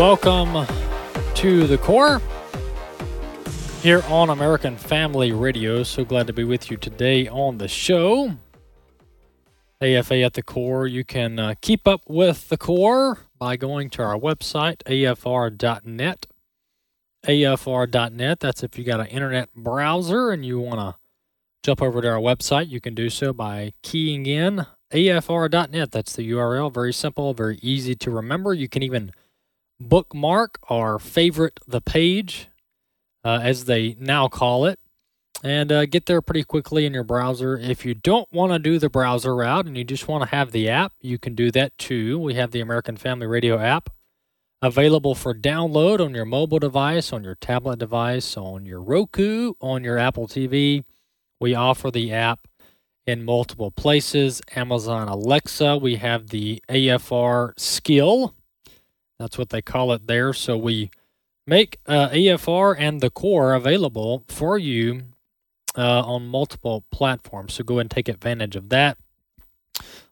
Welcome to the core here on American Family Radio. So glad to be with you today on the show. AFA at the core. You can uh, keep up with the core by going to our website, afr.net. afr.net. That's if you got an internet browser and you want to jump over to our website, you can do so by keying in afr.net. That's the URL. Very simple, very easy to remember. You can even bookmark or favorite the page, uh, as they now call it, and uh, get there pretty quickly in your browser. If you don't want to do the browser route and you just want to have the app, you can do that too. We have the American Family Radio app available for download on your mobile device, on your tablet device, on your Roku, on your Apple TV. We offer the app in multiple places. Amazon Alexa, we have the AFR skill that's what they call it there. So we make uh, AFR and the core available for you uh, on multiple platforms. So go and take advantage of that.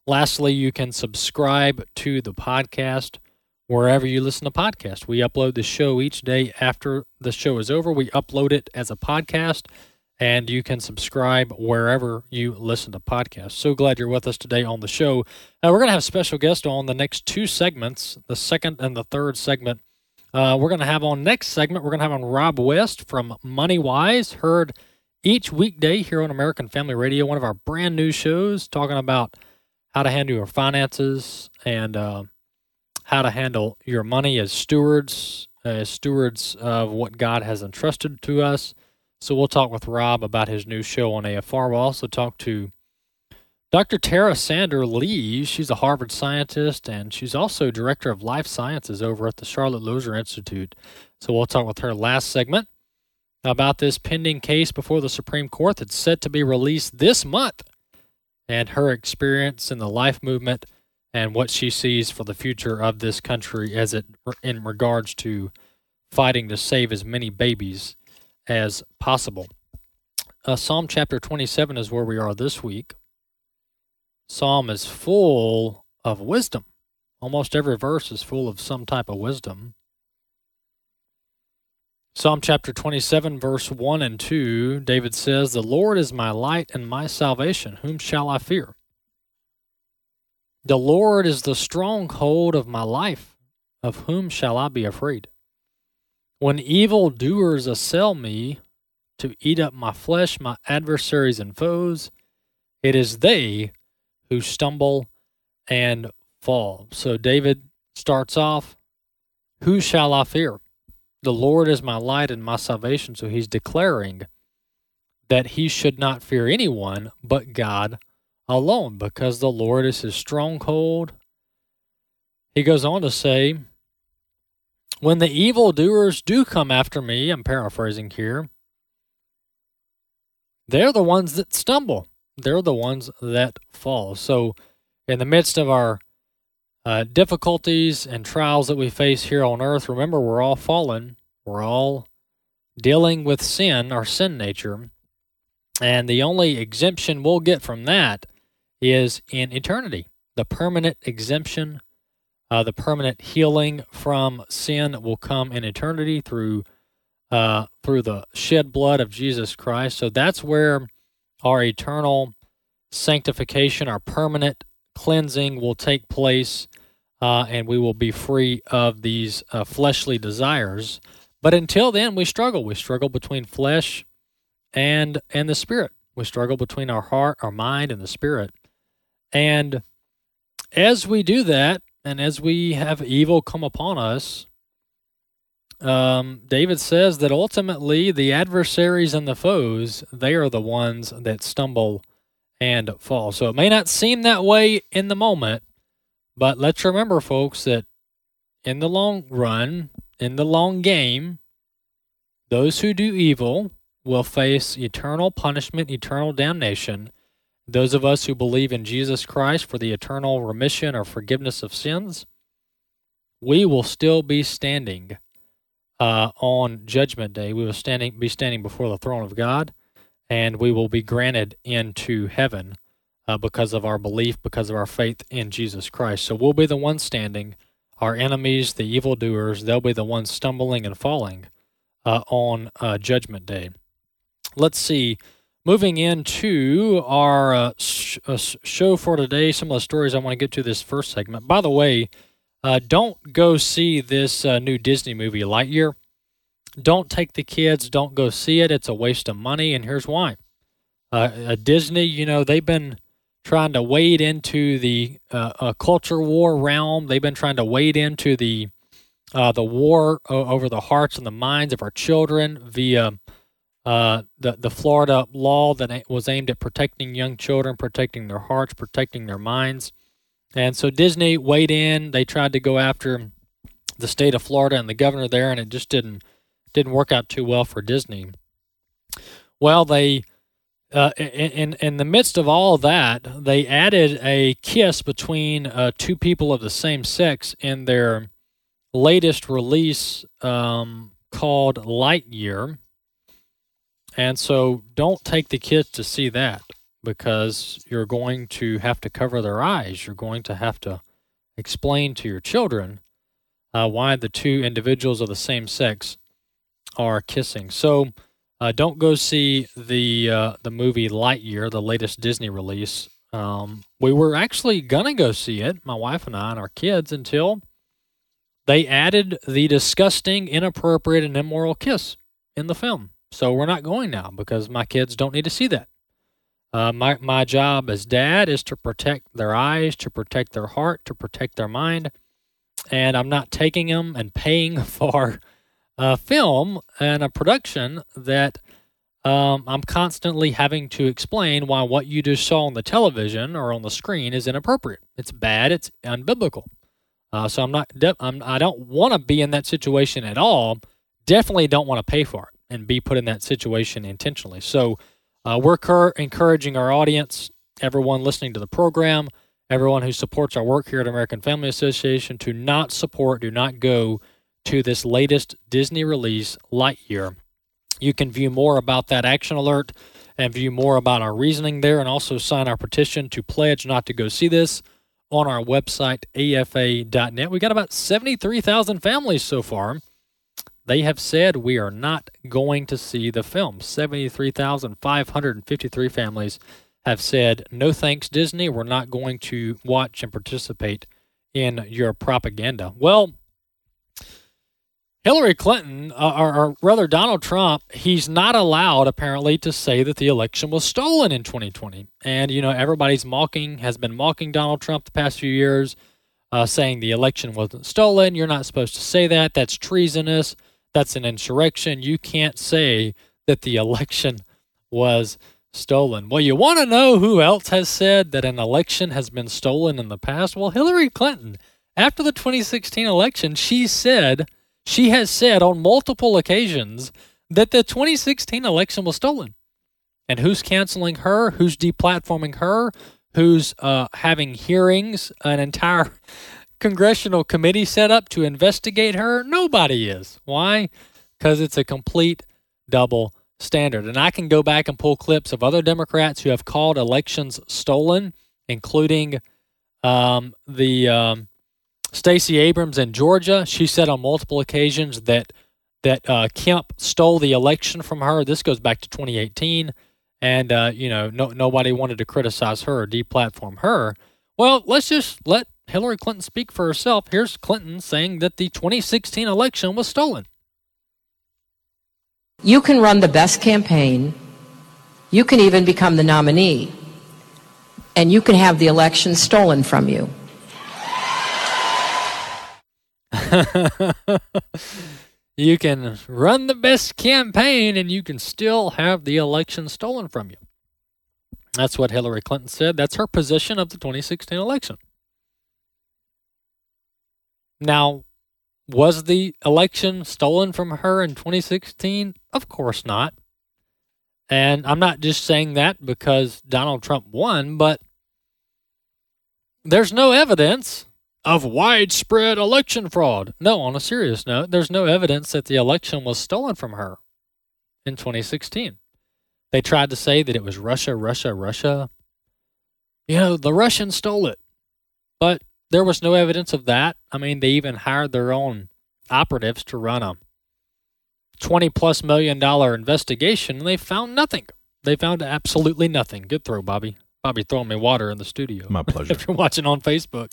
Lastly, you can subscribe to the podcast wherever you listen to podcasts. We upload the show each day after the show is over. We upload it as a podcast and you can subscribe wherever you listen to podcasts. So glad you're with us today on the show. Uh, we're going to have special guest on the next two segments, the second and the third segment. Uh, we're going to have on next segment, we're going to have on Rob West from Money Wise, heard each weekday here on American Family Radio, one of our brand new shows talking about how to handle your finances and uh, how to handle your money as stewards, as stewards of what God has entrusted to us. So we'll talk with Rob about his new show on AFR. We'll also talk to Dr. Tara Sander Lee. She's a Harvard scientist and she's also director of life sciences over at the Charlotte Lozier Institute. So we'll talk with her last segment about this pending case before the Supreme Court that's set to be released this month and her experience in the life movement and what she sees for the future of this country as it in regards to fighting to save as many babies as possible. Uh, Psalm chapter 27 is where we are this week. Psalm is full of wisdom. Almost every verse is full of some type of wisdom. Psalm chapter 27, verse 1 and 2, David says, The Lord is my light and my salvation. Whom shall I fear? The Lord is the stronghold of my life. Of whom shall I be afraid? When evil doers assail me to eat up my flesh, my adversaries and foes, it is they who stumble and fall. So David starts off, Who shall I fear? The Lord is my light and my salvation. So he's declaring that he should not fear anyone but God alone because the Lord is his stronghold. He goes on to say, when the evildoers do come after me, I'm paraphrasing here, they're the ones that stumble. They're the ones that fall. So, in the midst of our uh, difficulties and trials that we face here on earth, remember we're all fallen. We're all dealing with sin, our sin nature. And the only exemption we'll get from that is in eternity. The permanent exemption uh, the permanent healing from sin will come in eternity through uh, through the shed blood of Jesus Christ. So that's where our eternal sanctification, our permanent cleansing will take place, uh, and we will be free of these uh, fleshly desires. But until then, we struggle. We struggle between flesh and and the spirit. We struggle between our heart, our mind, and the spirit. And as we do that, and as we have evil come upon us, um, David says that ultimately the adversaries and the foes, they are the ones that stumble and fall. So it may not seem that way in the moment, But let's remember, folks, that in the long run, in the long game, those who do evil will face eternal punishment, eternal damnation. Those of us who believe in Jesus Christ for the eternal remission or forgiveness of sins, we will still be standing uh, on Judgment Day. We will standing be standing before the throne of God, and we will be granted into heaven uh, because of our belief, because of our faith in Jesus Christ. So we'll be the ones standing. Our enemies, the evildoers, they'll be the ones stumbling and falling uh, on uh, Judgment Day. Let's see. Moving into our uh, sh- uh, show for today, some of the stories I want to get to this first segment. By the way, uh, don't go see this uh, new Disney movie, Lightyear. Don't take the kids. Don't go see it. It's a waste of money, and here's why. Uh, Disney, you know, they've been trying to wade into the uh, culture war realm. They've been trying to wade into the uh, the war o- over the hearts and the minds of our children via uh, the the Florida law that was aimed at protecting young children, protecting their hearts, protecting their minds. And so Disney weighed in. They tried to go after the state of Florida and the governor there, and it just didn't didn't work out too well for Disney. Well, they uh, in in the midst of all of that, they added a kiss between uh, two people of the same sex in their latest release um, called Lightyear. And so, don't take the kids to see that because you're going to have to cover their eyes. You're going to have to explain to your children uh, why the two individuals of the same sex are kissing. So uh, don't go see the uh, the movie Lightyear, the latest Disney release. Um, we were actually gonna go see it, my wife and I and our kids, until they added the disgusting, inappropriate, and immoral kiss in the film. So we're not going now because my kids don't need to see that. Uh, my my job as dad is to protect their eyes, to protect their heart, to protect their mind, and I'm not taking them and paying for a film and a production that um, I'm constantly having to explain why what you just saw on the television or on the screen is inappropriate. It's bad. It's unbiblical. Uh, so I'm not. I'm, I don't want to be in that situation at all. Definitely don't want to pay for it and be put in that situation intentionally. So uh, we're cur- encouraging our audience, everyone listening to the program, everyone who supports our work here at American Family Association, to not support, do not go to this latest Disney release, Lightyear. You can view more about that action alert and view more about our reasoning there, and also sign our petition to pledge not to go see this on our website, afa.net. We got about 73,000 families so far they have said we are not going to see the film. 73,553 families have said, no thanks, Disney. We're not going to watch and participate in your propaganda. Well, Hillary Clinton, uh, or, or, rather Donald Trump, he's not allowed apparently to say that the election was stolen in 2020. And, you know, everybody's mocking, has been mocking Donald Trump the past few years, uh, saying the election wasn't stolen. You're not supposed to say that. That's treasonous. That's an insurrection. You can't say that the election was stolen. Well, you want to know who else has said that an election has been stolen in the past? Well, Hillary Clinton. After the 2016 election, she said, she has said on multiple occasions that the 2016 election was stolen. And who's canceling her? Who's deplatforming her? Who's uh, having hearings, an entire congressional committee set up to investigate her? Nobody is. Why? Because it's a complete double standard. And I can go back and pull clips of other Democrats who have called elections stolen, including um, the um, Stacey Abrams in Georgia. She said on multiple occasions that that uh, Kemp stole the election from her. This goes back to 2018, and uh, you know no, nobody wanted to criticize her or deplatform her. Well, let's just let Hillary Clinton speak for herself. Here's Clinton saying that the 2016 election was stolen. You can run the best campaign. You can even become the nominee. And you can have the election stolen from you. you can run the best campaign and you can still have the election stolen from you. That's what Hillary Clinton said. That's her position of the 2016 election. Now, was the election stolen from her in 2016? Of course not. And I'm not just saying that because Donald Trump won, but there's no evidence of widespread election fraud. No, on a serious note, there's no evidence that the election was stolen from her in 2016. They tried to say that it was Russia, Russia, Russia. You know, the Russians stole it. But there was no evidence of that. I mean, they even hired their own operatives to run a 20 plus million dollar investigation and they found nothing. They found absolutely nothing. Good throw, Bobby. Bobby throwing me water in the studio. My pleasure. if you're watching on Facebook.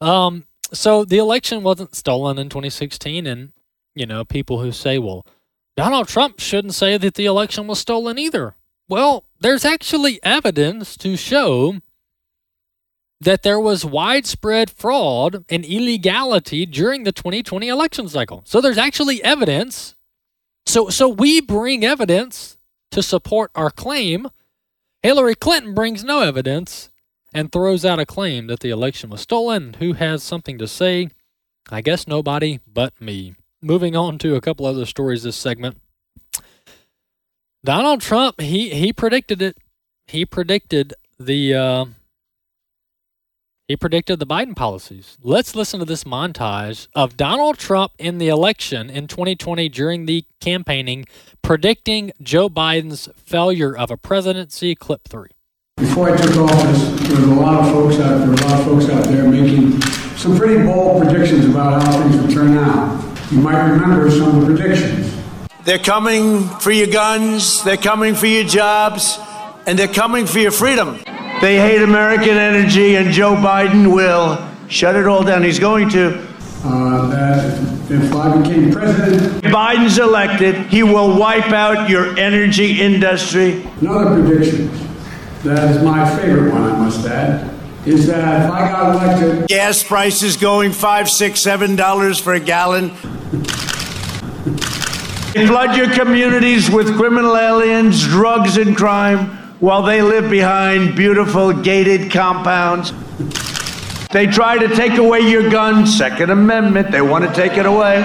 Um, so the election wasn't stolen in 2016, and you know people who say, "Well, Donald Trump shouldn't say that the election was stolen either." Well, there's actually evidence to show that there was widespread fraud and illegality during the 2020 election cycle. So there's actually evidence. So so we bring evidence to support our claim. Hillary Clinton brings no evidence and throws out a claim that the election was stolen. Who has something to say? I guess nobody but me. Moving on to a couple other stories this segment. Donald Trump, he he predicted it. He predicted the uh, he predicted the Biden policies. Let's listen to this montage of Donald Trump in the election in 2020 during the campaigning, predicting Joe Biden's failure of a presidency. Clip three. Before I took office, there was a lot of folks out there, were a lot of folks out there making some pretty bold predictions about how things would turn out. You might remember some of the predictions. They're coming for your guns, they're coming for your jobs, and they're coming for your freedom. They hate American energy, and Joe Biden will shut it all down. He's going to. Uh, that if I became president, Biden's elected, he will wipe out your energy industry. another prediction that is my favorite one, I must add, is that if I got elected, Gas prices going five, six, seven dollars for a gallon. Flood your communities with criminal aliens, drugs, and crime while they live behind beautiful gated compounds. They try to take away your gun, Second Amendment, they want to take it away.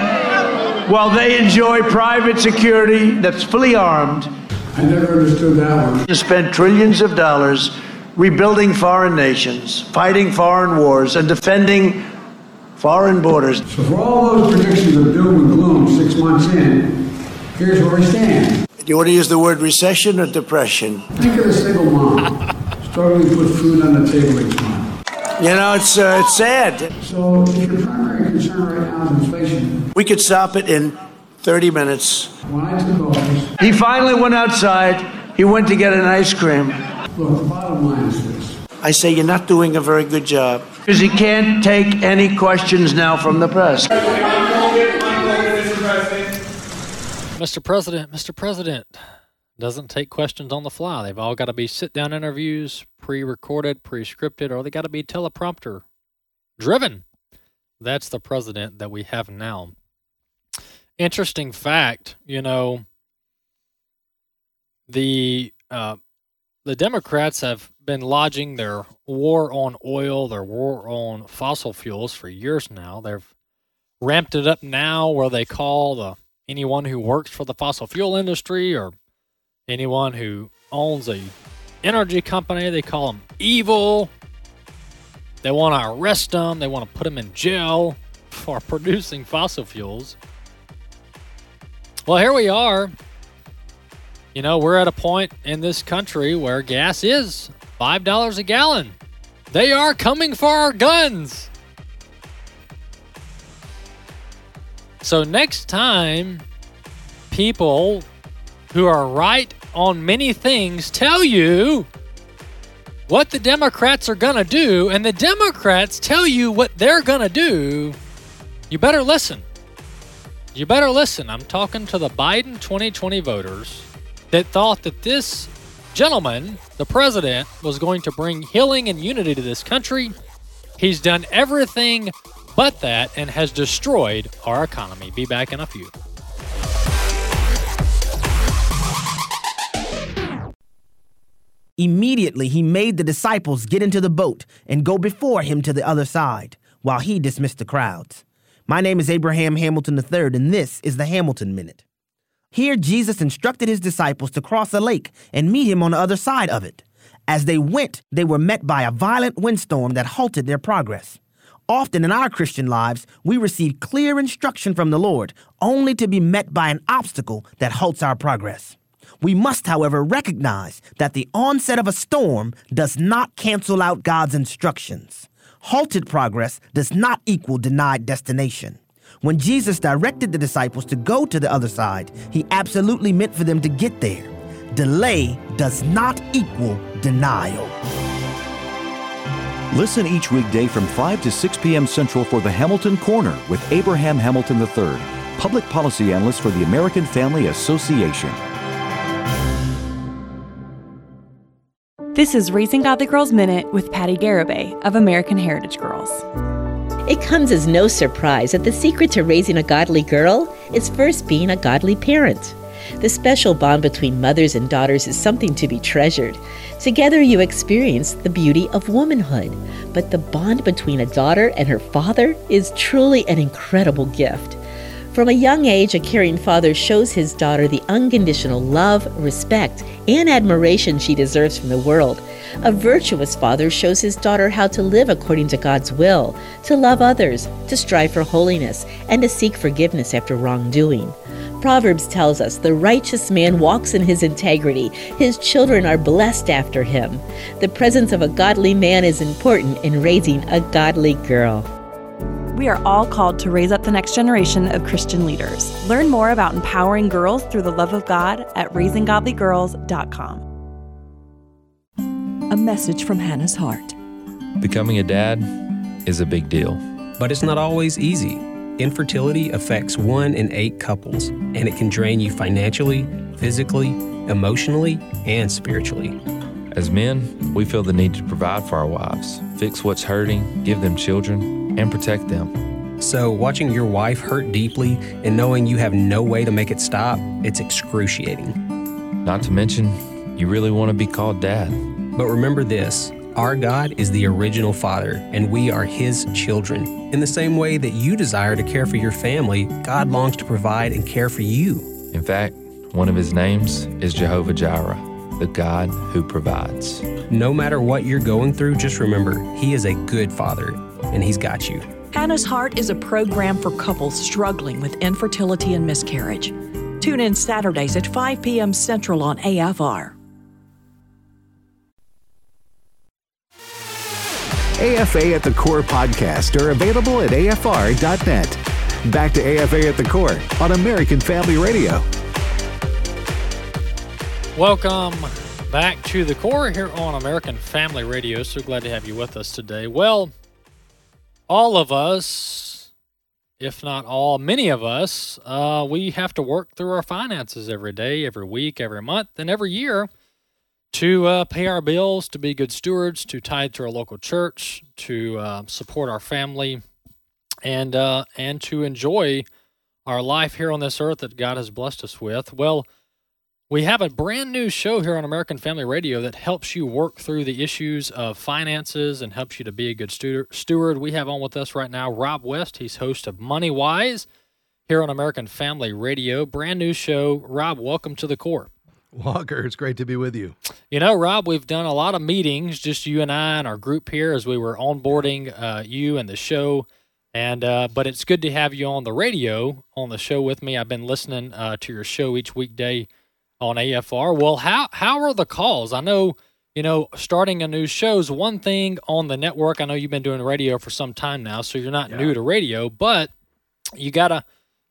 While they enjoy private security that's fully armed, I never understood that one. to spend trillions of dollars rebuilding foreign nations, fighting foreign wars, and defending foreign borders. So for all those predictions of doom and gloom six months in, here's where we stand. Do you want to use the word recession or depression? Think of a single mom struggling to put food on the table each month. You know, it's, uh, it's sad. So if your primary concern right now is inflation, We could stop it in 30 minutes. when I took office, He finally went outside. He went to get an ice cream. look, the bottom line is this. I say, You're not doing a very good job. Because he can't take any questions now from the press. Mr. President, Mr. President doesn't take questions on the fly. They've all got to be sit down interviews, pre recorded, pre scripted, or they got to be teleprompter driven. That's the president that we have now. Interesting fact, you know, the uh, the Democrats have been lodging their war on oil, their war on fossil fuels for years now. They've ramped it up now where they call the anyone who works for the fossil fuel industry or anyone who owns a energy company they call them evil. They want to arrest them they want to put them in jail for producing fossil fuels. Well here we are. You know we're at a point in this country where gas is five dollars a gallon. They are coming for our guns So next time people who are right on many things tell you what the Democrats are going to do and the Democrats tell you what they're going to do, you better listen. You better listen. I'm talking to the Biden 2020 voters that thought that this gentleman, the president, was going to bring healing and unity to this country. He's done everything but that and has destroyed our economy. Be back in a few. Immediately he made the disciples get into the boat and go before him to the other side, while he dismissed the crowds. My name is Abraham Hamilton III, and this is the Hamilton Minute. Here, Jesus instructed his disciples to cross a lake and meet him on the other side of it. As they went, they were met by a violent windstorm that halted their progress. Often in our Christian lives, we receive clear instruction from the Lord, only to be met by an obstacle that halts our progress. We must, however, recognize that the onset of a storm does not cancel out God's instructions. Halted progress does not equal denied destination. When Jesus directed the disciples to go to the other side, he absolutely meant for them to get there. Delay does not equal denial. Listen each weekday from 5 to 6 p.m. Central for the Hamilton Corner with Abraham Hamilton III, public policy analyst for the American Family Association. This is Raising Godly Girls Minute with Patty Garibay of American Heritage Girls. It comes as no surprise that the secret to raising a godly girl is first being a godly parent. The special bond between mothers and daughters is something to be treasured. Together, you experience the beauty of womanhood. But the bond between a daughter and her father is truly an incredible gift. From a young age, a caring father shows his daughter the unconditional love, respect, and admiration she deserves from the world. A virtuous father shows his daughter how to live according to God's will, to love others, to strive for holiness, and to seek forgiveness after wrongdoing. Proverbs tells us the righteous man walks in his integrity. His children are blessed after him. The presence of a godly man is important in raising a godly girl. We are all called to raise up the next generation of Christian leaders. Learn more about empowering girls through the love of God at raisinggodlygirls.com. A message from Hannah's heart. Becoming a dad is a big deal. But it's not always easy. Infertility affects one in eight couples, and it can drain you financially, physically, emotionally, and spiritually. As men, we feel the need to provide for our wives, fix what's hurting, give them children, and protect them. So, watching your wife hurt deeply and knowing you have no way to make it stop, it's excruciating. Not to mention, you really want to be called dad. But remember this our God is the original Father, and we are His children. In the same way that you desire to care for your family, God longs to provide and care for you. In fact, one of His names is Jehovah Jireh, the God who provides. No matter what you're going through, just remember He is a good Father, and He's got you. Hannah's Heart is a program for couples struggling with infertility and miscarriage. Tune in Saturdays at 5 p.m. Central on AFR. AFA at the Core podcast are available at afr.net. Back to AFA at the Core on American Family Radio. Welcome back to the core here on American Family Radio. So glad to have you with us today. Well, all of us, if not all, many of us, uh, we have to work through our finances every day, every week, every month, and every year to uh, pay our bills, to be good stewards, to tithe to our local church, to uh, support our family, and uh, and to enjoy our life here on this earth that God has blessed us with. Well, we have a brand new show here on American Family Radio that helps you work through the issues of finances and helps you to be a good steward. We have on with us right now Rob West. He's host of Money Wise here on American Family Radio. Brand new show. Rob, welcome to the core. Walker, it's great to be with you. You know, Rob, we've done a lot of meetings, just you and I and our group here, as we were onboarding uh, you and the show. And uh, but it's good to have you on the radio on the show with me. I've been listening uh, to your show each weekday on AFR. Well, how how are the calls? I know you know starting a new show is one thing on the network. I know you've been doing radio for some time now, so you're not yeah. new to radio, but you gotta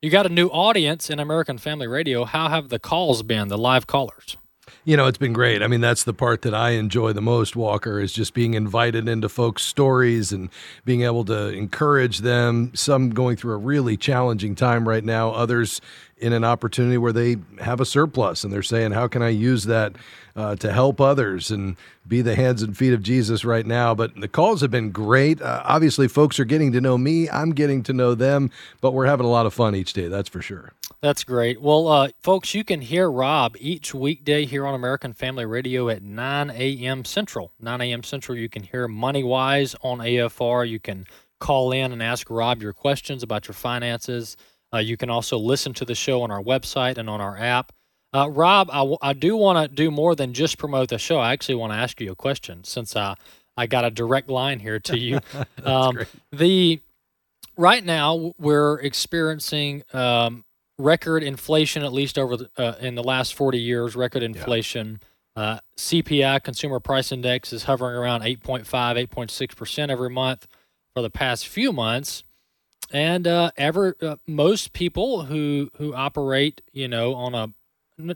you got a new audience in American Family Radio. How have the calls been, the live callers? You know, it's been great. I mean, that's the part that I enjoy the most, Walker, is just being invited into folks' stories and being able to encourage them. Some going through a really challenging time right now, others in an opportunity where they have a surplus and they're saying, How can I use that uh, to help others and be the hands and feet of Jesus right now. But the calls have been great. Uh, obviously, folks are getting to know me. I'm getting to know them, but we're having a lot of fun each day. That's for sure. That's great. Well, uh, folks, you can hear Rob each weekday here on American Family Radio at 9 a.m. Central. 9 a.m. Central, you can hear Money Wise on AFR. You can call in and ask Rob your questions about your finances. Uh, you can also listen to the show on our website and on our app. Uh, Rob, I, w- I do want to do more than just promote the show. I actually want to ask you a question since I, I got a direct line here to you. um, the right now we're experiencing um, record inflation, at least over the, uh, in the last 40 years. Record inflation. Uh, CPI, Consumer Price Index, is hovering around 8.5, 8.6 percent every month for the past few months. And uh, ever uh, most people who who operate, you know, on a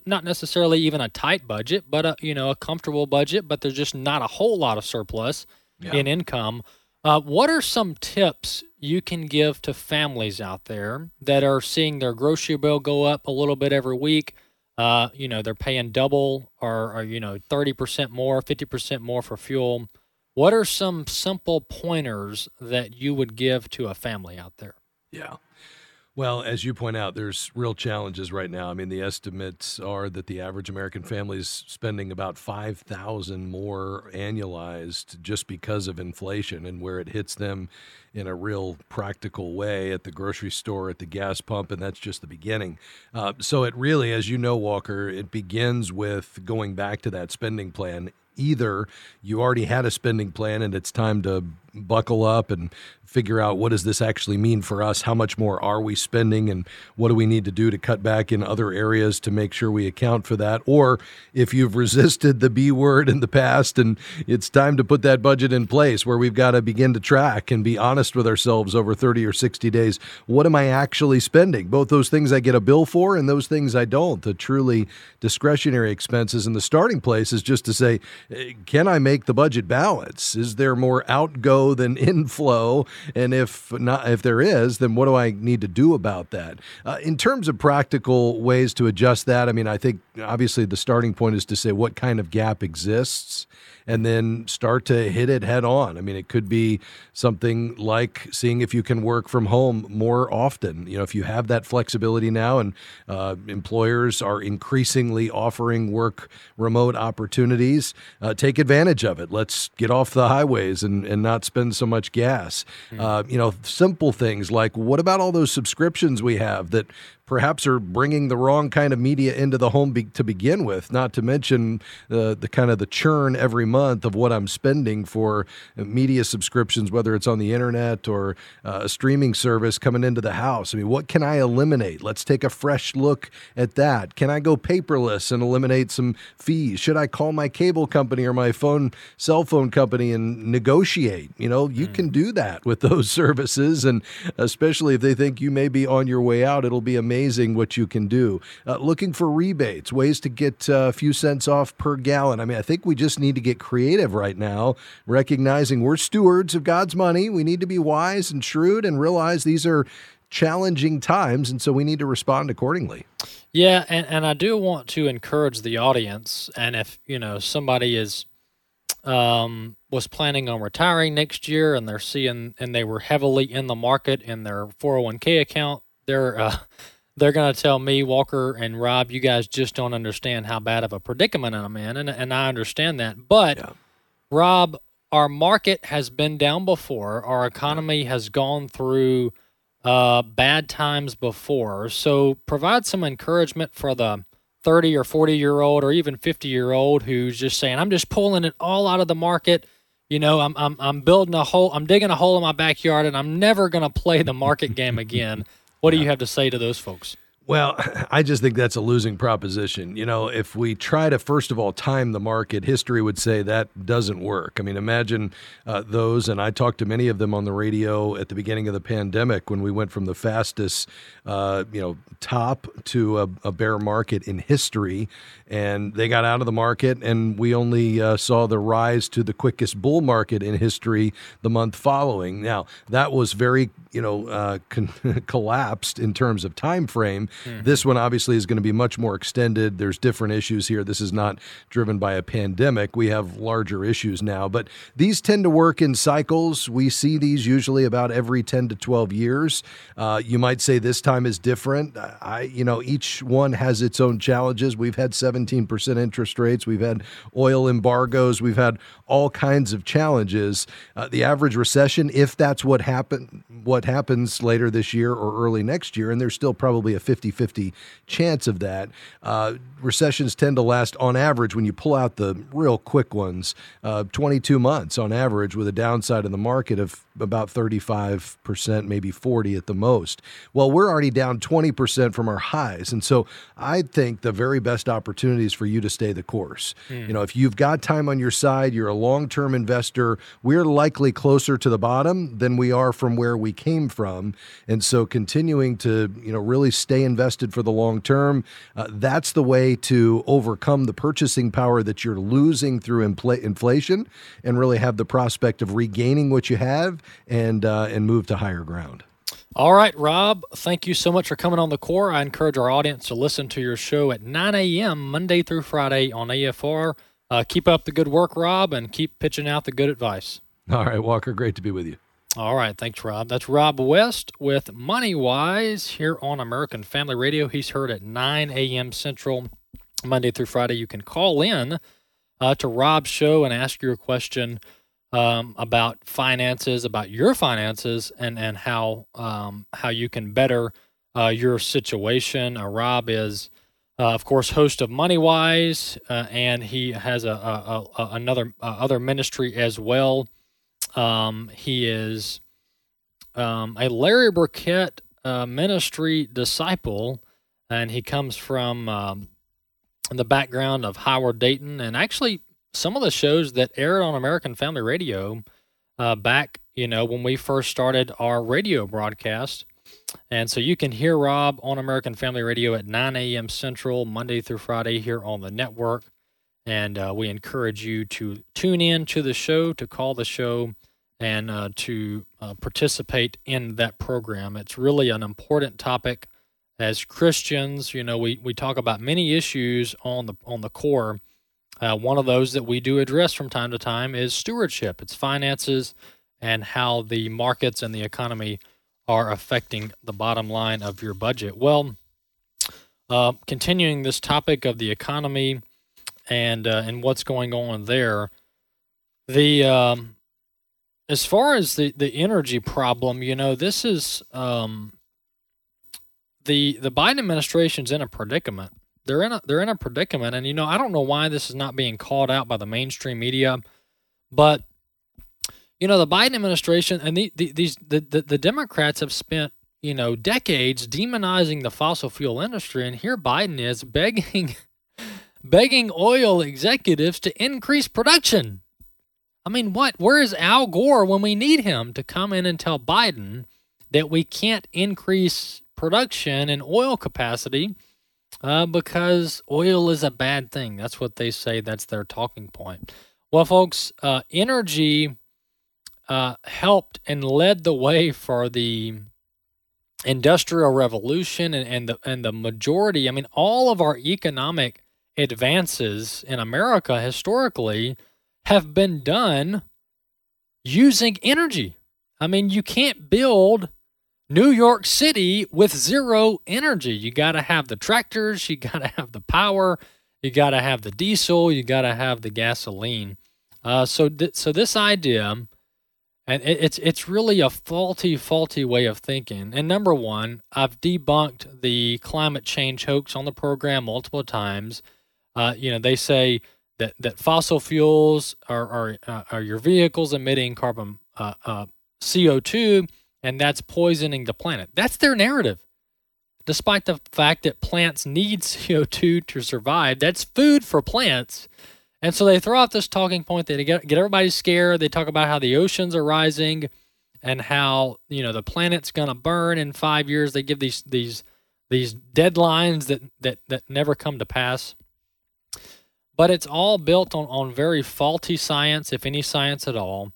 not necessarily even a tight budget, but a you know a comfortable budget, but there's just not a whole lot of surplus Yeah. in income. Uh, what are some tips you can give to families out there that are seeing their grocery bill go up a little bit every week? Uh, you know, they're paying double or, or you know, 30% more, 50% more for fuel. What are some simple pointers that you would give to a family out there? Yeah. Well, as you point out, there's real challenges right now. I mean, the estimates are that the average American family is spending about 5,000 more annualized just because of inflation and where it hits them in a real practical way at the grocery store, at the gas pump, and that's just the beginning. Uh, so it really, as you know, Walker, it begins with going back to that spending plan either you already had a spending plan and it's time to buckle up and figure out what does this actually mean for us? How much more are we spending? And what do we need to do to cut back in other areas to make sure we account for that? Or if you've resisted the b word in the past and it's time to put that budget in place where we've got to begin to track and be honest with ourselves over 30 or 60 days what am i actually spending? Both those things i get a bill for and those things i don't. The truly discretionary expenses and the starting place is just to say can i make the budget balance? Is there more outgo than inflow. And if not if there is then what do i need to do about that? Uh, in terms of practical ways to adjust that i mean i think obviously the starting point is to say what kind of gap exists and then start to hit it head on. I mean, it could be something like seeing if you can work from home more often. You know, if you have that flexibility now, and uh, employers are increasingly offering work remote opportunities, uh, take advantage of it. Let's get off the highways and, and not spend so much gas. Uh, you know, simple things like what about all those subscriptions we have that perhaps are bringing the wrong kind of media into the home be- to begin with. Not to mention uh, the kind of the churn every month of what I'm spending for media subscriptions, whether it's on the internet or uh, a streaming service coming into the house. I mean, what can I eliminate? Let's take a fresh look at that. Can I go paperless and eliminate some fees? Should I call my cable company or my phone cell phone company and negotiate? You know, you can do that with those services, and especially if they think you may be on your way out, it'll be amazing what you can do. Uh, looking for rebates, ways to get uh, a few cents off per gallon. I mean, I think we just need to get creative right now, recognizing we're stewards of God's money. We need to be wise and shrewd and realize these are challenging times, and so we need to respond accordingly. Yeah, and, and I do want to encourage the audience. And if you know somebody is um, was planning on retiring next year, and they're seeing and they were heavily in the market in their four hundred one k account, they're uh, they're going to tell me Walker and Rob, you guys just don't understand how bad of a predicament I'm in, and and I understand that. But Rob, our market has been down before. Our economy has gone through uh, bad times before. So provide some encouragement for the 30 or 40 year old or even 50 year old who's just saying, I'm just pulling it all out of the market. You know, I'm, I'm, I'm building a hole, I'm digging a hole in my backyard and I'm never going to play the market game again. What do you have to say to those folks? Well, I just think that's a losing proposition. You know, if we try to, first of all, time the market, history would say that doesn't work. I mean, imagine uh, those, and I talked to many of them on the radio at the beginning of the pandemic when we went from the fastest, uh, you know, top to a, a bear market in history. And they got out of the market, and we only uh, saw the rise to the quickest bull market in history the month following. Now, that was very, you know, uh, con- collapsed in terms of time frame Mm-hmm. This one obviously is going to be much more extended. There's different issues here. This is not driven by a pandemic. We have larger issues now, but these tend to work in cycles. We see these usually about every 10 to 12 years. Uh, you might say this time is different. I, you know, each one has its own challenges. We've had 17% interest rates. We've had oil embargoes. We've had all kinds of challenges. Uh, the average recession, if that's what happen, what happens later this year or early next year, and there's still probably a 50-50 chance of that. Uh, recessions tend to last, on average, when you pull out the real quick ones, uh, 22 months on average, with a downside in the market of about 35%, maybe 40 at the most. Well, we're already down 20% from our highs, and so I think the very best opportunities for you to stay the course. Mm. You know, if you've got time on your side, you're a long-term investor. We're likely closer to the bottom than we are from where we came from, and so continuing to you know really stay invested for the long term. Uh, that's the way to overcome the purchasing power that you're losing through infl- inflation, and really have the prospect of regaining what you have and uh, and move to higher ground. All right, Rob, thank you so much for coming on the core. I encourage our audience to listen to your show at 9 a.m. Monday through Friday on AFR. Uh, keep up the good work, Rob, and keep pitching out the good advice. All right, Walker, great to be with you. All right, thanks, Rob. That's Rob West with Money Wise here on American Family Radio. He's heard at 9 a.m. Central, Monday through Friday. You can call in uh, to Rob's show and ask your question um, about finances, about your finances, and and how um, how you can better uh, your situation. Uh, Rob is, uh, of course, host of Money Wise, uh, and he has a, a, a another uh, other ministry as well. Um, he is um, a Larry Burkett uh, ministry disciple, and he comes from um, the background of Howard Dayton, and actually some of the shows that aired on American Family Radio uh, back, you know, when we first started our radio broadcast. And so you can hear Rob on American Family Radio at 9 a.m. Central, Monday through Friday here on the network. And uh, we encourage you to tune in to the show, to call the show, and uh, to uh, participate in that program. It's really an important topic as Christians. You know, we, we talk about many issues on the on the core uh, one of those that we do address from time to time is stewardship, it's finances, and how the markets and the economy are affecting the bottom line of your budget. Well, uh, continuing this topic of the economy and uh, and what's going on there, the um, as far as the, the energy problem, you know, this is um, the the Biden administration's in a predicament. They're in a they're in a predicament, and you know I don't know why this is not being called out by the mainstream media, but you know the Biden administration and the, the these the, the the Democrats have spent you know decades demonizing the fossil fuel industry, and here Biden is begging begging oil executives to increase production. I mean, what? Where is Al Gore when we need him to come in and tell Biden that we can't increase production and oil capacity? Uh, because oil is a bad thing. That's what they say. That's their talking point. Well, folks, uh, energy uh, helped and led the way for the industrial revolution and, and the and the majority. I mean, all of our economic advances in America historically have been done using energy. I mean, you can't build New York City with zero energy. You got to have the tractors, you got to have the power, you got to have the diesel, you got to have the gasoline. Uh, so, th- so this idea, and it, it's it's really a faulty, faulty way of thinking. And number one, I've debunked the climate change hoax on the program multiple times. Uh, you know, they say that that fossil fuels are are, uh, are your vehicles emitting carbon uh, uh, CO two and that's poisoning the planet. That's their narrative. Despite the fact that plants need CO2 to survive, that's food for plants. And so they throw out this talking point They get, get everybody scared. They talk about how the oceans are rising and how, you know, the planet's to burn in 5 years. They give these these these deadlines that that that never come to pass. But it's all built on on very faulty science, if any science at all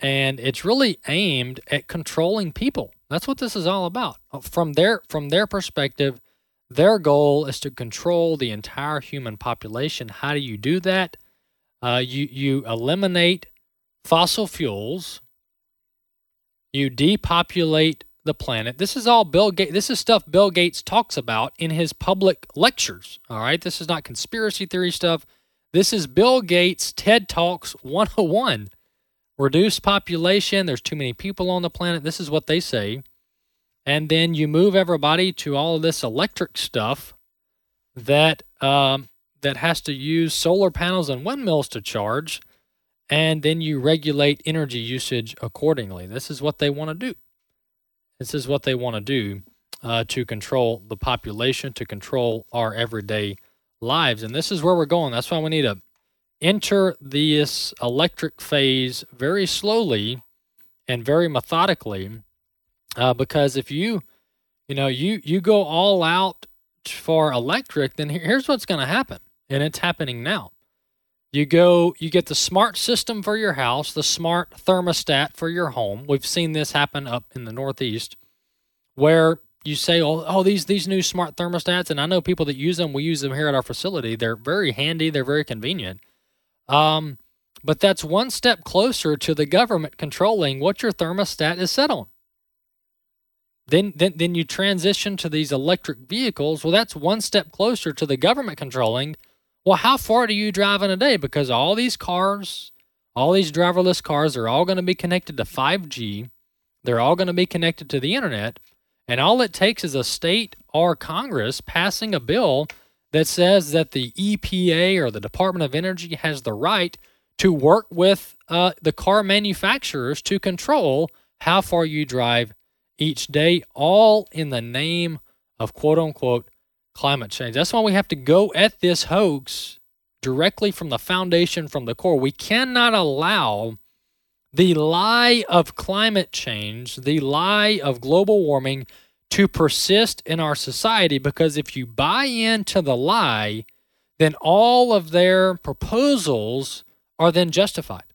and it's really aimed at controlling people. That's what this is all about. From their from their perspective, Their goal is to control the entire human population. How do you do that? Uh, you you eliminate fossil fuels. You depopulate the planet. This is all Bill Gates. This is stuff Bill Gates talks about in his public lectures. All right, this is not conspiracy theory stuff. This is Bill Gates TED Talks 101. Reduce population. There's too many people on the planet. This is what they say and then you move everybody to all of this electric stuff that um, that has to use solar panels and windmills to charge, and then you regulate energy usage accordingly. This is what they want to do. This is what they want to do uh, to control the population, to control our everyday lives, and this is where we're going. That's why we need to enter this electric phase very slowly and very methodically uh, because if you, you know, you you go all out for electric, then here's what's going to happen, and it's happening now. You go, you get the smart system for your house, the smart thermostat for your home. We've seen this happen up in the Northeast, where you say, "Oh, oh, these these new smart thermostats," and I know people that use them. We use them here at our facility. They're very handy. They're very convenient. Um, but that's one step closer to the government controlling what your thermostat is set on. Then, then, then you transition to these electric vehicles. Well, that's one step closer to the government controlling. Well, how far do you drive in a day? Because all these cars, all these driverless cars are all going to be connected to 5G. They're all going to be connected to the internet. And all it takes is a state or Congress passing a bill that says that the EPA or the Department of Energy has the right to work with uh, the car manufacturers to control how far you drive each day, all in the name of quote unquote climate change. That's why we have to go at this hoax directly from the foundation, from the core. We cannot allow the lie of climate change, the lie of global warming to persist in our society because if you buy into the lie, then all of their proposals are then justified.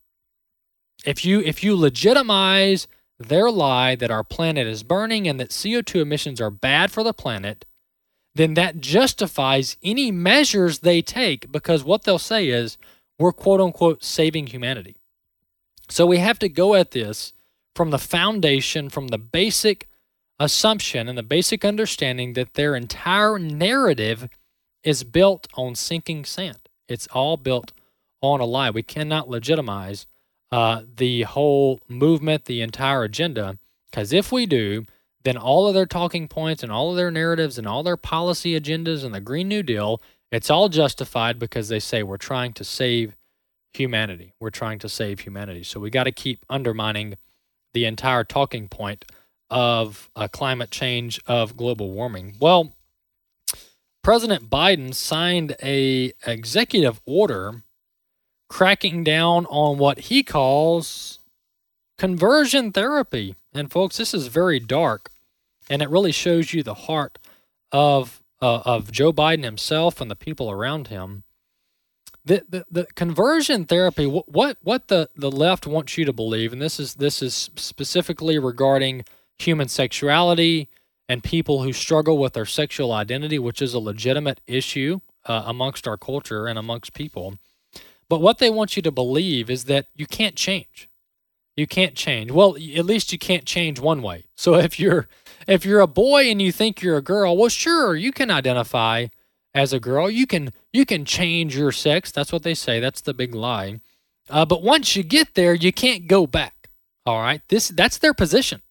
If you if you legitimize their lie that our planet is burning and that CO2 emissions are bad for the planet, then that justifies any measures they take because what they'll say is we're quote unquote saving humanity. So we have to go at this from the foundation, from the basic assumption and the basic understanding that their entire narrative is built on sinking sand. It's all built on a lie. We cannot legitimize uh, the whole movement, the entire agenda. Because if we do, then all of their talking points and all of their narratives and all their policy agendas and the Green New Deal, it's all justified because they say we're trying to save humanity. We're trying to save humanity. So we got to keep undermining the entire talking point of uh, climate change, of global warming. Well, President Biden signed a executive order cracking down on what he calls conversion therapy. And folks, this is very dark, and it really shows you the heart of uh, of Joe Biden himself and the people around him. The, the, the conversion therapy, what what the, the left wants you to believe, and this is this is specifically regarding human sexuality and people who struggle with their sexual identity, which is a legitimate issue uh, amongst our culture and amongst people. But what they want you to believe is that you can't change. You can't change. Well, at least you can't change one way. So if you're if you're a boy and you think you're a girl, well sure, you can identify as a girl. You can you can change your sex. That's what they say. That's the big lie. Uh, but once you get there, you can't go back. All right. This that's their position.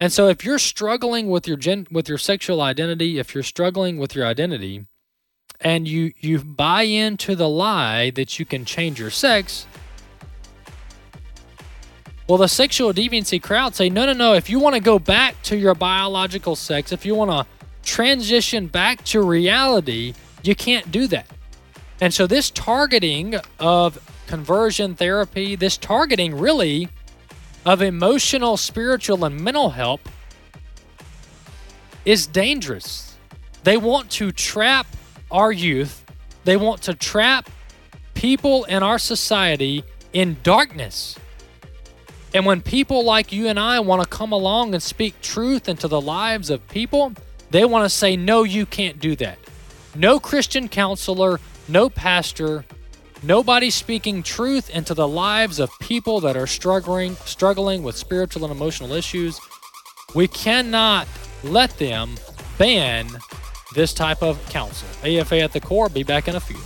And so if you're struggling with your gen with your sexual identity, if you're struggling with your identity, and you you buy into the lie that you can change your sex well the sexual deviancy crowd say no no no if you want to go back to your biological sex if you want to transition back to reality you can't do that and so this targeting of conversion therapy this targeting really of emotional spiritual and mental help is dangerous they want to trap our youth. They want to trap people in our society in darkness. And when people like you and I want to come along and speak truth into the lives of people, They want to say, no, you can't do that. No Christian counselor, no pastor, nobody speaking truth into the lives of people that are struggling struggling with spiritual and emotional issues. We cannot let them ban this type of counsel. AFA at the core, be back in a few.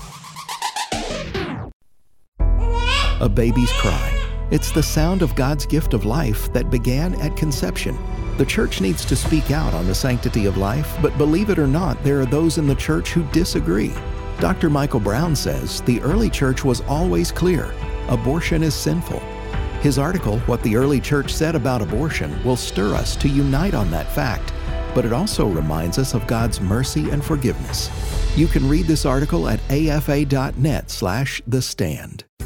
A baby's cry. It's the sound of God's gift of life that began at conception. The church needs to speak out on the sanctity of life, but believe it or not, there are those in the church who disagree. Dr. Michael Brown says the early church was always clear abortion is sinful. His article, What the Early Church Said About Abortion, will stir us to unite on that fact, but it also reminds us of God's mercy and forgiveness. You can read this article at afa.net slash the stand.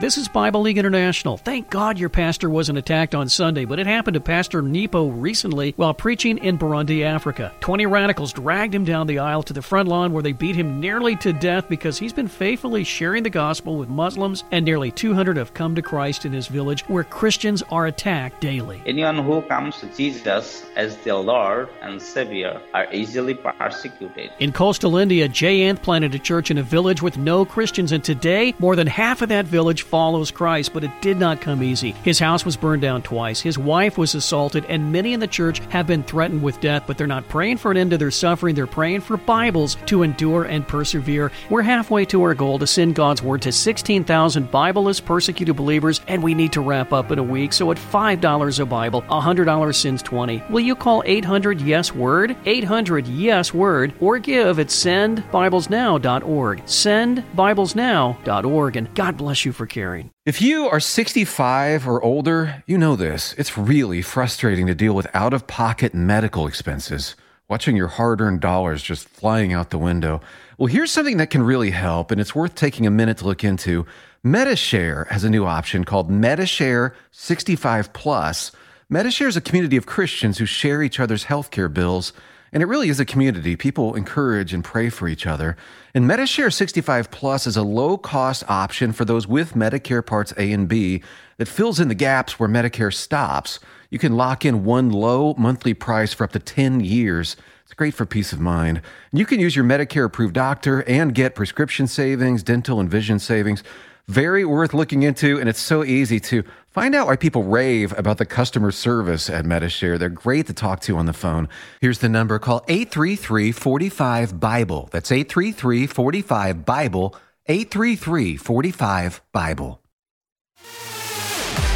This is Bible League International. Thank God your pastor wasn't attacked on Sunday, but it happened to Pastor Nepo recently while preaching in Burundi, Africa. 20 radicals dragged him down the aisle to the front lawn where they beat him nearly to death because he's been faithfully sharing the gospel with Muslims, and nearly 200 have come to Christ in his village where Christians are attacked daily. Anyone who comes to Jesus as their Lord and Savior are easily persecuted. In coastal India, Jay Anth planted a church in a village with no Christians, and today more than half of that village follows Christ, but it did not come easy. His house was burned down twice, his wife was assaulted, and many in the church have been threatened with death, but they're not praying for an end to their suffering. They're praying for Bibles to endure and persevere. We're halfway to our goal to send God's Word to 16,000 Bibleless persecuted believers, and we need to wrap up in a week. So at $5 a Bible, $100 sends 20. Will you call 800 Yes Word? 800 Yes Word, or give at sendbiblesnow.org. Sendbiblesnow.org, and God bless you for caring. If you are 65 or older, you know this. It's really frustrating to deal with out of pocket medical expenses, watching your hard earned dollars just flying out the window. Well, here's something that can really help, and it's worth taking a minute to look into. Medi-Share has a new option called Medi-Share 65 Plus. Medi-Share is a community of Christians who share each other's healthcare bills and it really is a community. People encourage and pray for each other. And Medi-Share 65 Plus is a low cost option for those with Medicare Parts A and B that fills in the gaps where Medicare stops. You can lock in one low monthly price for up to 10 years. It's great for peace of mind. You can use your Medicare approved doctor and get prescription savings, dental and vision savings. Very worth looking into, and it's so easy to find out why people rave about the customer service at Medi-Share. They're great to talk to on the phone. Here's the number call 833 45 Bible. That's 833 45 Bible. 833 45 Bible.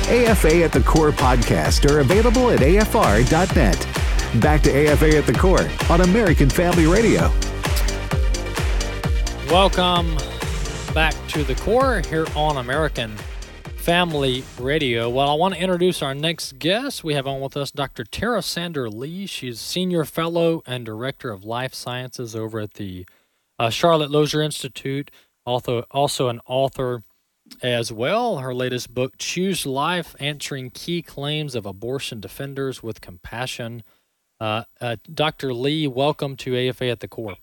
AFA at the Core podcast are available at afr.net. Back to AFA at the Core on American Family Radio. Welcome back to the core here on American Family Radio. Well, I want to introduce our next guest. We have on with us Dr. Tara Sander Lee. She's Senior Fellow and Director of Life Sciences over at the uh, Charlotte Lozier Institute, also, also an author as well. Her latest book, Choose Life Answering Key Claims of Abortion Defenders with Compassion. Uh, uh, Dr. Lee, welcome to AFA at the Core.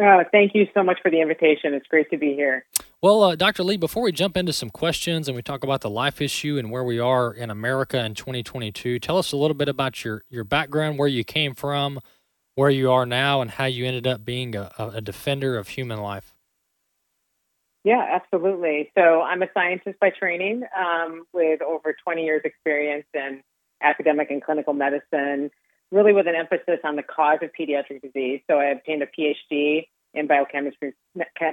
Oh, thank you so much for the invitation. It's great to be here. Well, uh, Dr. Lee, before we jump into some questions and we talk about the life issue and where we are in America in 2022, tell us a little bit about your, your background, where you came from, where you are now, and how you ended up being a, a defender of human life. Yeah, absolutely. So I'm a scientist by training um, with over 20 years experience in academic and clinical medicine really with an emphasis on the cause of pediatric disease. So I obtained a PhD in biochemistry,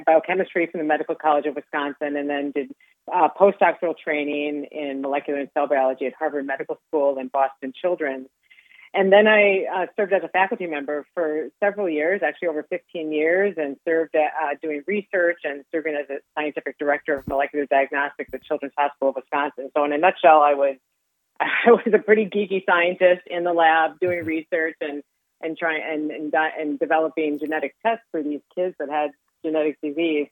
biochemistry from the Medical College of Wisconsin, and then did uh, postdoctoral training in molecular and cell biology at Harvard Medical School and Boston Children's. And then I uh, served as a faculty member for several years, actually over 15 years, and served at, uh, doing research and serving as a scientific director of molecular diagnostics at Children's Hospital of Wisconsin. So, in a nutshell, I was I was a pretty geeky scientist in the lab doing research and and trying and, and and developing genetic tests for these kids that had genetic disease.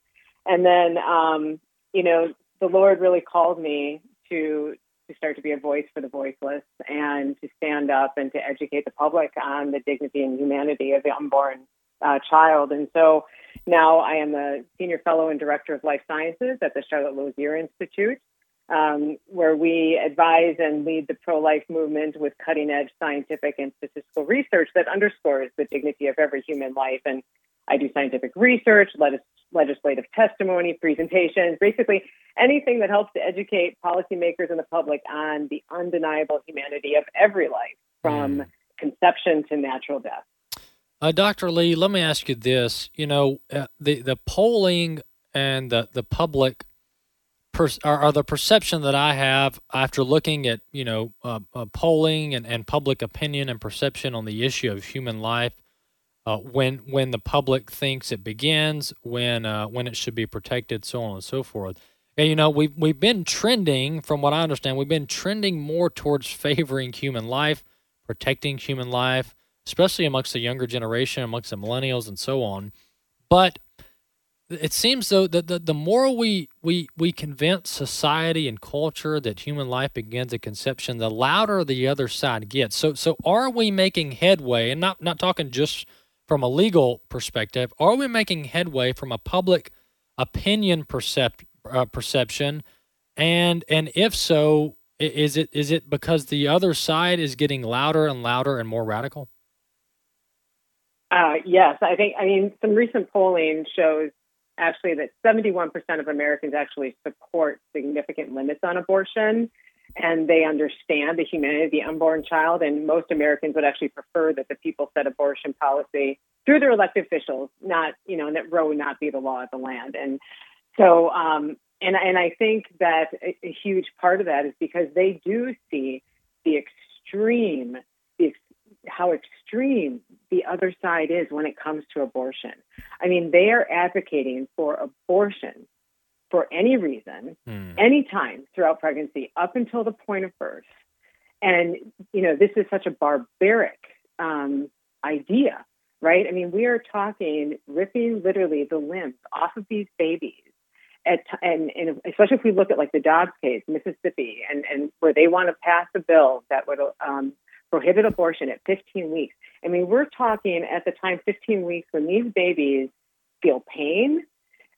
And then, um, you know, the Lord really called me to to start to be a voice for the voiceless and to stand up and to educate the public on the dignity and humanity of the unborn uh, child. And so now I am a senior fellow and director of life sciences at the Charlotte Lozier Institute um, where we advise and lead the pro life movement with cutting edge scientific and statistical research that underscores the dignity of every human life. And I do scientific research, legis- legislative testimony, presentations, basically anything that helps to educate policymakers and the public on the undeniable humanity of every life from mm. conception to natural death. Uh, Dr. Lee, let me ask you this. You know, uh, the, the polling and the, the public per, or, or, the perception that I have after looking at you know uh, uh, polling and, and public opinion and perception on the issue of human life, uh, when when the public thinks it begins, when uh, when it should be protected, so on and so forth. And you know we've we've been trending, from what I understand, we've been trending more towards favoring human life, protecting human life, especially amongst the younger generation, amongst the millennials, and so on. But it seems though that the, the more we, we we convince society and culture that human life begins at conception, the louder the other side gets. So so are we making headway? And not not talking just from a legal perspective. Are we making headway from a public opinion percep- uh, perception? And and if so, is it is it because the other side is getting louder and louder and more radical? Uh, yes, I think. I mean, some recent polling shows actually that 71% of Americans actually support significant limits on abortion and they understand the humanity of the unborn child. And most Americans would actually prefer that the people set abortion policy through their elected officials, not, you know, and that Roe would not be the law of the land. And so, um, and, and I think that a, a huge part of that is because they do see the extreme, how extreme the other side is when it comes to abortion. I mean, they are advocating for abortion for any reason, hmm. anytime throughout pregnancy, up until the point of birth. And, you know, this is such a barbaric um, idea, right? I mean, we are talking ripping literally the limbs off of these babies. At, and, and especially if we look at like the Dobbs case, Mississippi, and, and where they want to pass a bill that would um, prohibit abortion at 15 weeks. I mean, we're talking at the time 15 weeks when these babies feel pain,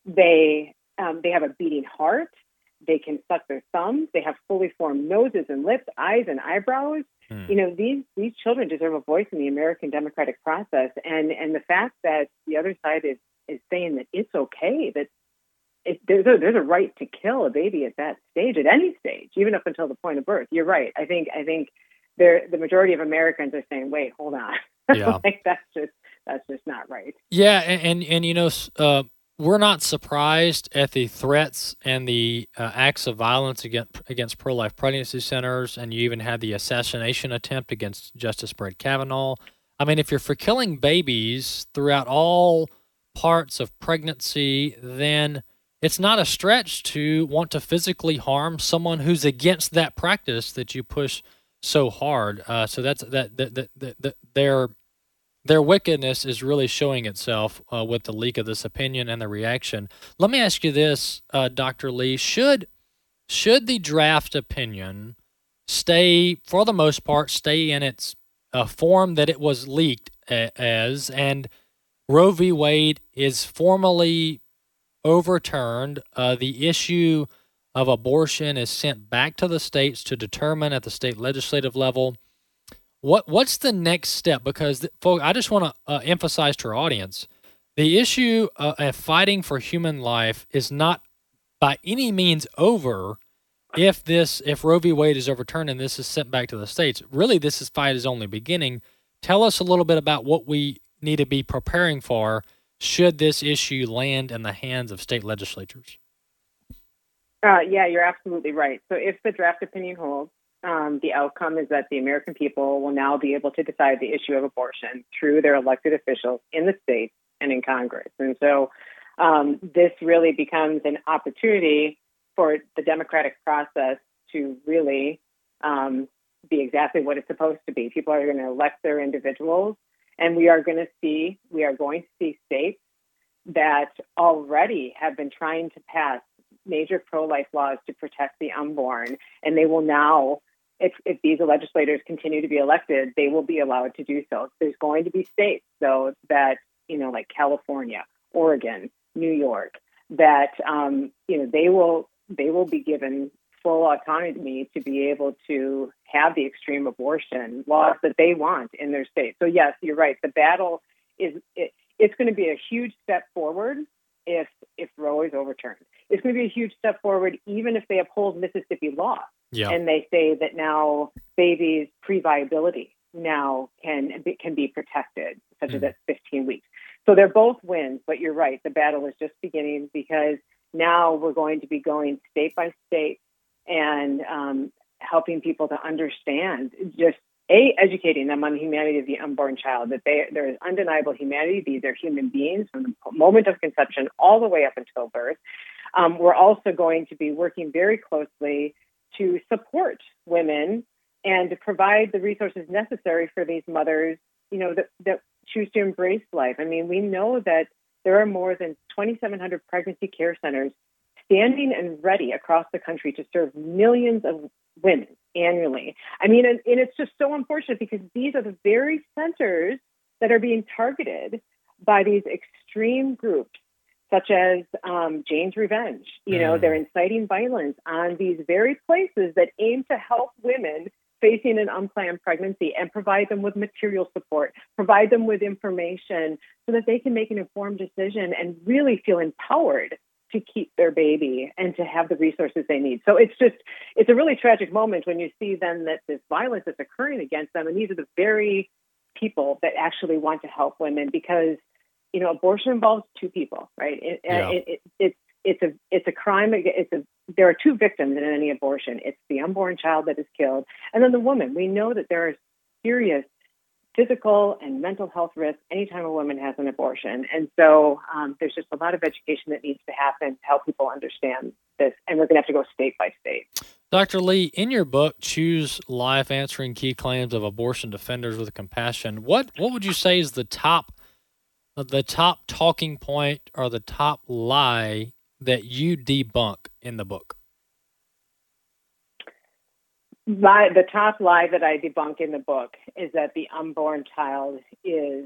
they um, they have a beating heart, they can suck their thumbs, they have fully formed noses and lips, eyes and eyebrows. Hmm. You know, these these children deserve a voice in the American democratic process, and and the fact that the other side is is saying that it's okay that it, there's a there's a right to kill a baby at that stage, at any stage, even up until the point of birth. You're right. I think I think the majority of Americans are saying, "Wait, hold on, yeah. like that's just that's just not right." Yeah, and and, and you know, uh, we're not surprised at the threats and the uh, acts of violence against against pro life pregnancy centers, and you even had the assassination attempt against Justice Brett Kavanaugh. I mean, if you're for killing babies throughout all parts of pregnancy, then it's not a stretch to want to physically harm someone who's against that practice that you push so hard. Uh, so that's that, that, that, that, their their wickedness is really showing itself uh, with the leak of this opinion and the reaction. Let me ask you this, uh, Doctor Lee: should should the draft opinion stay, for the most part, stay in its uh, form that it was leaked a- as, and Roe v. Wade is formally overturned? Uh, the issue of abortion is sent back to the states to determine at the state legislative level. What what's the next step? Because folks, I just want to uh, emphasize to our audience, the issue of fighting for human life is not by any means over. If this if Roe v. Wade is overturned and this is sent back to the states, really this is fight is only beginning. Tell us a little bit about what we need to be preparing for should this issue land in the hands of state legislatures. Uh, yeah, you're absolutely right. So if the draft opinion holds, um, the outcome is that the American people will now be able to decide the issue of abortion through their elected officials in the states and in Congress. And so um, this really becomes an opportunity for the democratic process to really um, be exactly what it's supposed to be. People are going to elect their individuals And we are going to see, we are going to see states that already have been trying to pass major pro life laws to protect the unborn. And they will now, if, if these legislators continue to be elected, they will be allowed to do so. There's going to be states, though, that, you know, like California, Oregon, New York, that, um, you know, they will they will be given full autonomy to be able to have the extreme abortion laws that they want in their state. So yes, you're right. The battle is it, it's going to be a huge step forward if if Roe is overturned. It's going to be a huge step forward even if they uphold Mississippi law yeah. and they say that now babies pre-viability now can be, can be protected, such mm. as at 15 weeks. So they're both wins, but you're right. The battle is just beginning because now we're going to be going state by state and um, helping people to understand just a educating them on the humanity of the unborn child that they, there is undeniable humanity these are human beings from the moment of conception all the way up until birth um, we're also going to be working very closely to support women and to provide the resources necessary for these mothers you know that, that choose to embrace life i mean we know that there are more than 2,700 pregnancy care centers standing and ready across the country to serve millions of women annually. I mean, and, and it's just so unfortunate because these are the very centers that are being targeted by these extreme groups such as um, Jane's Revenge. You know, mm. they're inciting violence on these very places that aim to help women facing an unplanned pregnancy and provide them with material support, provide them with information so that they can make an informed decision and really feel empowered to keep their baby and to have the resources they need. So it's just, it's a really tragic moment when you see then that this violence is occurring against them. And these are the very people that actually want to help women because, you know, abortion involves two people, right? It, yeah. it, it, it's, it's a it's a crime. It's a there are two victims in any abortion. It's the unborn child that is killed, and then the woman. We know that there are serious physical and mental health risks anytime a woman has an abortion, and so um, there's just a lot of education that needs to happen to help people understand this. And we're going to have to go state by state. Dr. Lee, in your book, Choose Life Answering Key Claims of Abortion Defenders with Compassion, what, what would you say is the top the top talking point or the top lie that you debunk in the book? My, the top lie that I debunk in the book is that the unborn child is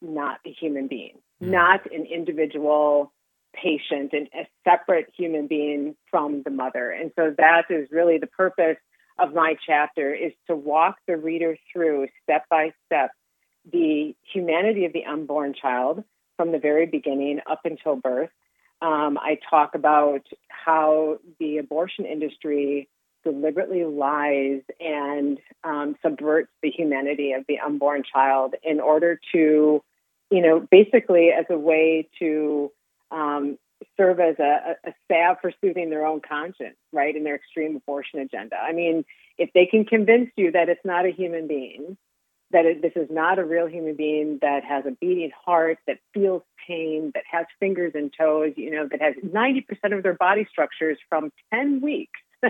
not a human being, mm. not an individual patient and a separate human being from the mother. And so that is really the purpose of my chapter is to walk the reader through step by step the humanity of the unborn child from the very beginning up until birth um, I talk about how the abortion industry deliberately lies and um, subverts the humanity of the unborn child in order to, you know, basically as a way to um, serve as a, a salve for soothing their own conscience, right, in their extreme abortion agenda. I mean, if they can convince you that it's not a human being, that it, this is not a real human being that has a beating heart, that feels pain, that has fingers and toes, you know, that has 90% of their body structures from 10 weeks,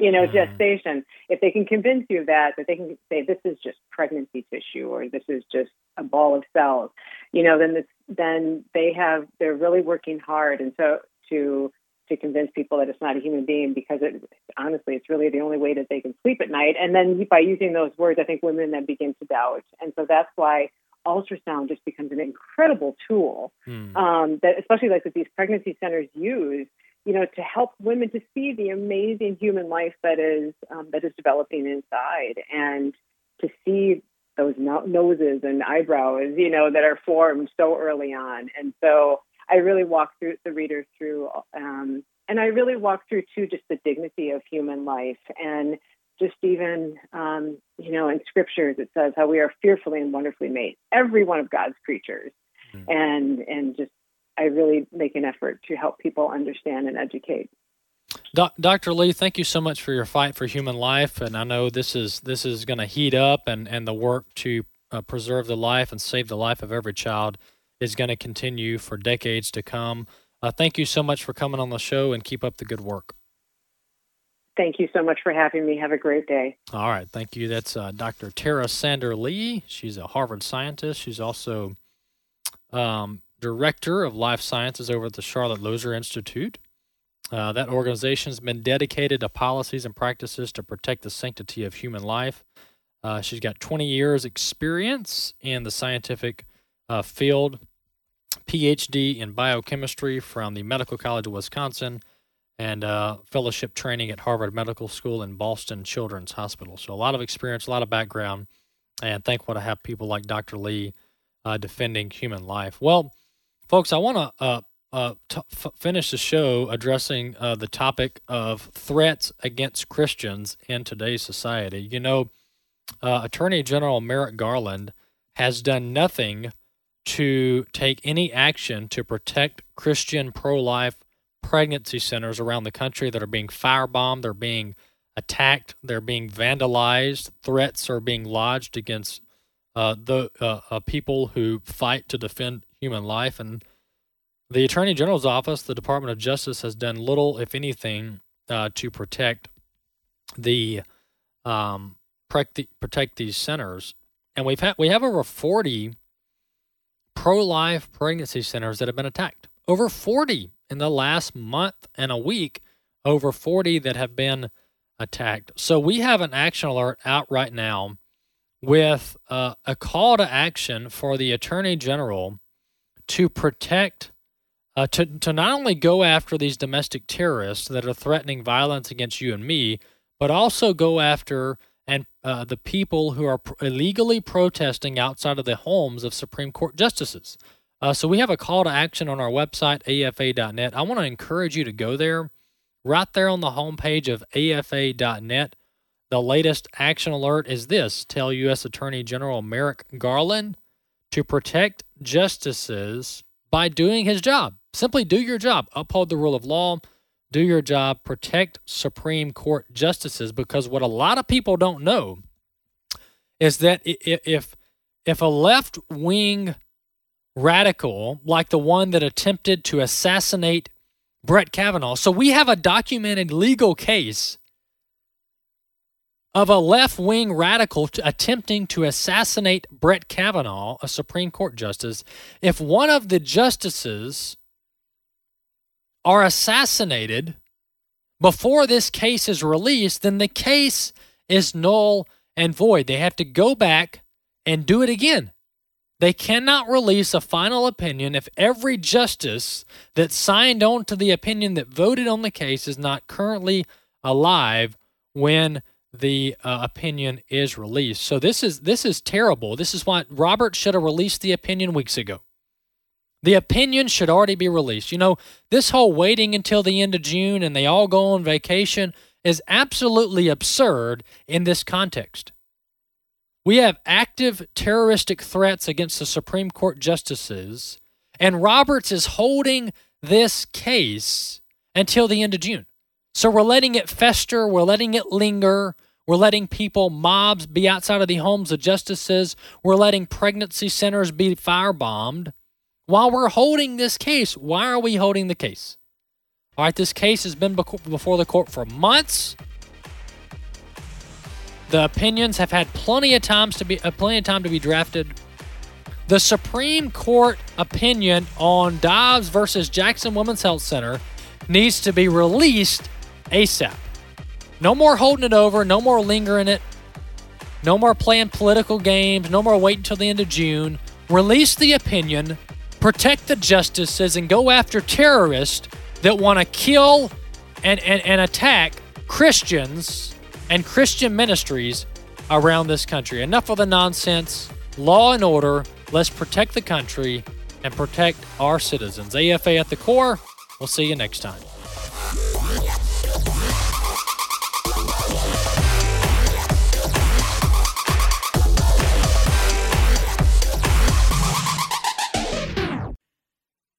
you know, mm-hmm. gestation. If they can convince you of that, that they can say this is just pregnancy tissue or this is just a ball of cells, you know, then this, then they have, they're really working hard. And so to, to convince people that it's not a human being because it honestly it's really the only way that they can sleep at night. And then by using those words i think women then begin to doubt and so that's why ultrasound just becomes an incredible tool hmm. um, that especially like that these pregnancy centers use you know to help women to see the amazing human life that is um, that is developing inside and to see those no- noses and eyebrows you know that are formed so early on. And so I really walk through the reader through, um, and I really walk through too just the dignity of human life and just even um, you know in scriptures it says how we are fearfully and wonderfully made every one of god's creatures mm-hmm. and and just i really make an effort to help people understand and educate Dr. Lee, thank you so much for your fight for human life, and I know this is this is going to heat up, and and the work to uh, preserve the life and save the life of every child is going to continue for decades to come. Uh, thank you so much for coming on the show and keep up the good work. Thank you so much for having me. Have a great day. All right. Thank you. That's uh, Dr. Tara Sander Lee. She's a Harvard scientist. She's also um, director of life sciences over at the Charlotte Lozier Institute. Uh, that organization has been dedicated to policies and practices to protect the sanctity of human life. Uh, she's got 20 years experience in the scientific uh, field, PhD in biochemistry from the Medical College of Wisconsin, and uh, fellowship training at Harvard Medical School and Boston Children's Hospital. So a lot of experience, a lot of background, and thankful to have people like Dr. Lee uh, defending human life. Well, folks, I want to uh, uh, t- f- finish the show addressing uh, the topic of threats against Christians in today's society. You know, uh, Attorney General Merrick Garland has done nothing to take any action to protect Christian pro life pregnancy centers around the country that are being firebombed, they're being attacked, they're being vandalized, threats are being lodged against uh, the uh, uh, people who fight to defend human life. And the Attorney General's office, the Department of Justice, has done little, if anything, uh, to protect the um, protect these centers. And we've had we have over 40 pro-life pregnancy centers that have been attacked. Over 40 in the last month and a week, over 40 that have been attacked. So we have an action alert out right now with uh, a call to action for the Attorney General to protect, uh, to, to not only go after these domestic terrorists that are threatening violence against you and me, but also go after and uh, the people who are pr- illegally protesting outside of the homes of Supreme Court justices. Uh, so we have a call to action on our website, afa.net. I want to encourage you to go there. Right there on the homepage of afa.net, the latest action alert is this tell U.S. Attorney General Merrick Garland to protect justices by doing his job. Simply do your job, uphold the rule of law, do your job, protect Supreme Court justices. Because what a lot of people don't know is that if if a left wing radical like the one that attempted to assassinate Brett Kavanaugh, so we have a documented legal case of a left wing radical attempting to assassinate Brett Kavanaugh, a Supreme Court justice, if one of the justices are assassinated before this case is released, then the case is null and void. They have to go back and do it again. They cannot release a final opinion if every justice that signed on to the opinion that voted on the case is not currently alive when the uh, opinion is released. So this is this is terrible. This is why Robert should have released the opinion weeks ago. The opinion should already be released. You know, this whole waiting until the end of June and they all go on vacation is absolutely absurd in this context. We have active terroristic threats against the Supreme Court justices, and Roberts is holding this case until the end of June. So we're letting it fester, we're letting it linger, we're letting people, mobs, be outside of the homes of justices, we're letting pregnancy centers be firebombed while we're holding this case. Why are we holding the case? All right, this case has been before the court for months. The opinions have had plenty of times to be uh, plenty of time to be drafted. The Supreme Court opinion on Dobbs versus Jackson Women's Health Center needs to be released ASAP. No more holding it over, no more lingering it, no more playing political games, no more waiting until the end of June. Release the opinion, protect the justices, and go after terrorists that want to kill and, and, and attack Christians and Christian ministries around this country. Enough of the nonsense. Law and order. Let's protect the country and protect our citizens. AFA at the core. We'll see you next time.